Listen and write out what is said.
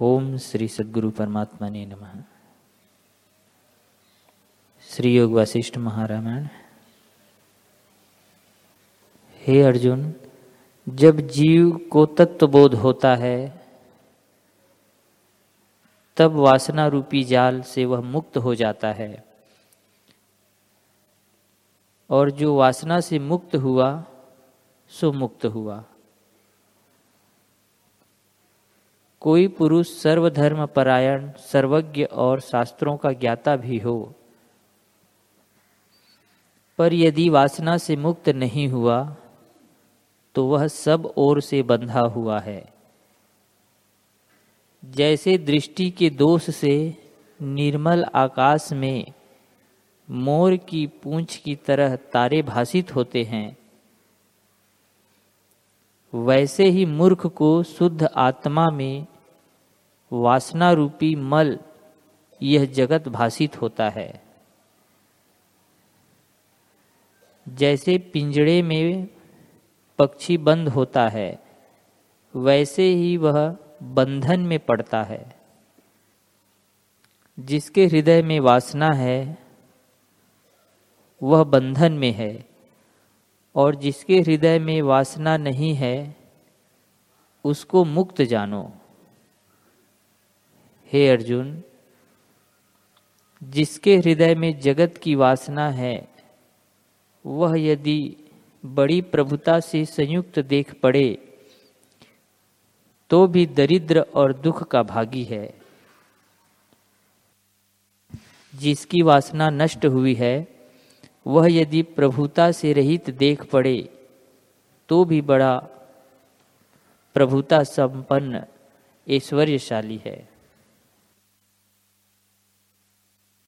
ओम श्री सद्गुरु परमात्मा ने नम। श्री योग वशिष्ठ महारामायण। हे अर्जुन, जब जीव को तत्वबोध होता है, तब वासना रूपी जाल से वह मुक्त हो जाता है। और जो वासना से मुक्त हुआ, सो मुक्त हुआ। कोई पुरुष सर्वधर्म परायण, सर्वज्ञ और शास्त्रों का ज्ञाता भी हो। पर यदि वासना से मुक्त नहीं हुआ तो वह सब ओर से बंधा हुआ है। जैसे दृष्टि के दोष से निर्मल आकाश में मोर की पूंछ की तरह तारे भाषित होते हैं वैसे ही मूर्ख को शुद्ध आत्मा में वासना रूपी मल यह जगत भाषित होता है। जैसे पिंजड़े में पक्षी बंद होता है, वैसे ही वह बंधन में पड़ता है। जिसके हृदय में वासना है, वह बंधन में है। और जिसके हृदय में वासना नहीं है, उसको मुक्त जानो। हे अर्जुन, जिसके हृदय में जगत की वासना है, वह यदि बड़ी प्रभुता से संयुक्त देख पड़े तो भी दरिद्र और दुख का भागी है। जिसकी वासना नष्ट हुई है वह यदि प्रभुता से रहित देख पड़े तो भी बड़ा प्रभुता संपन्न ऐश्वर्यशाली है।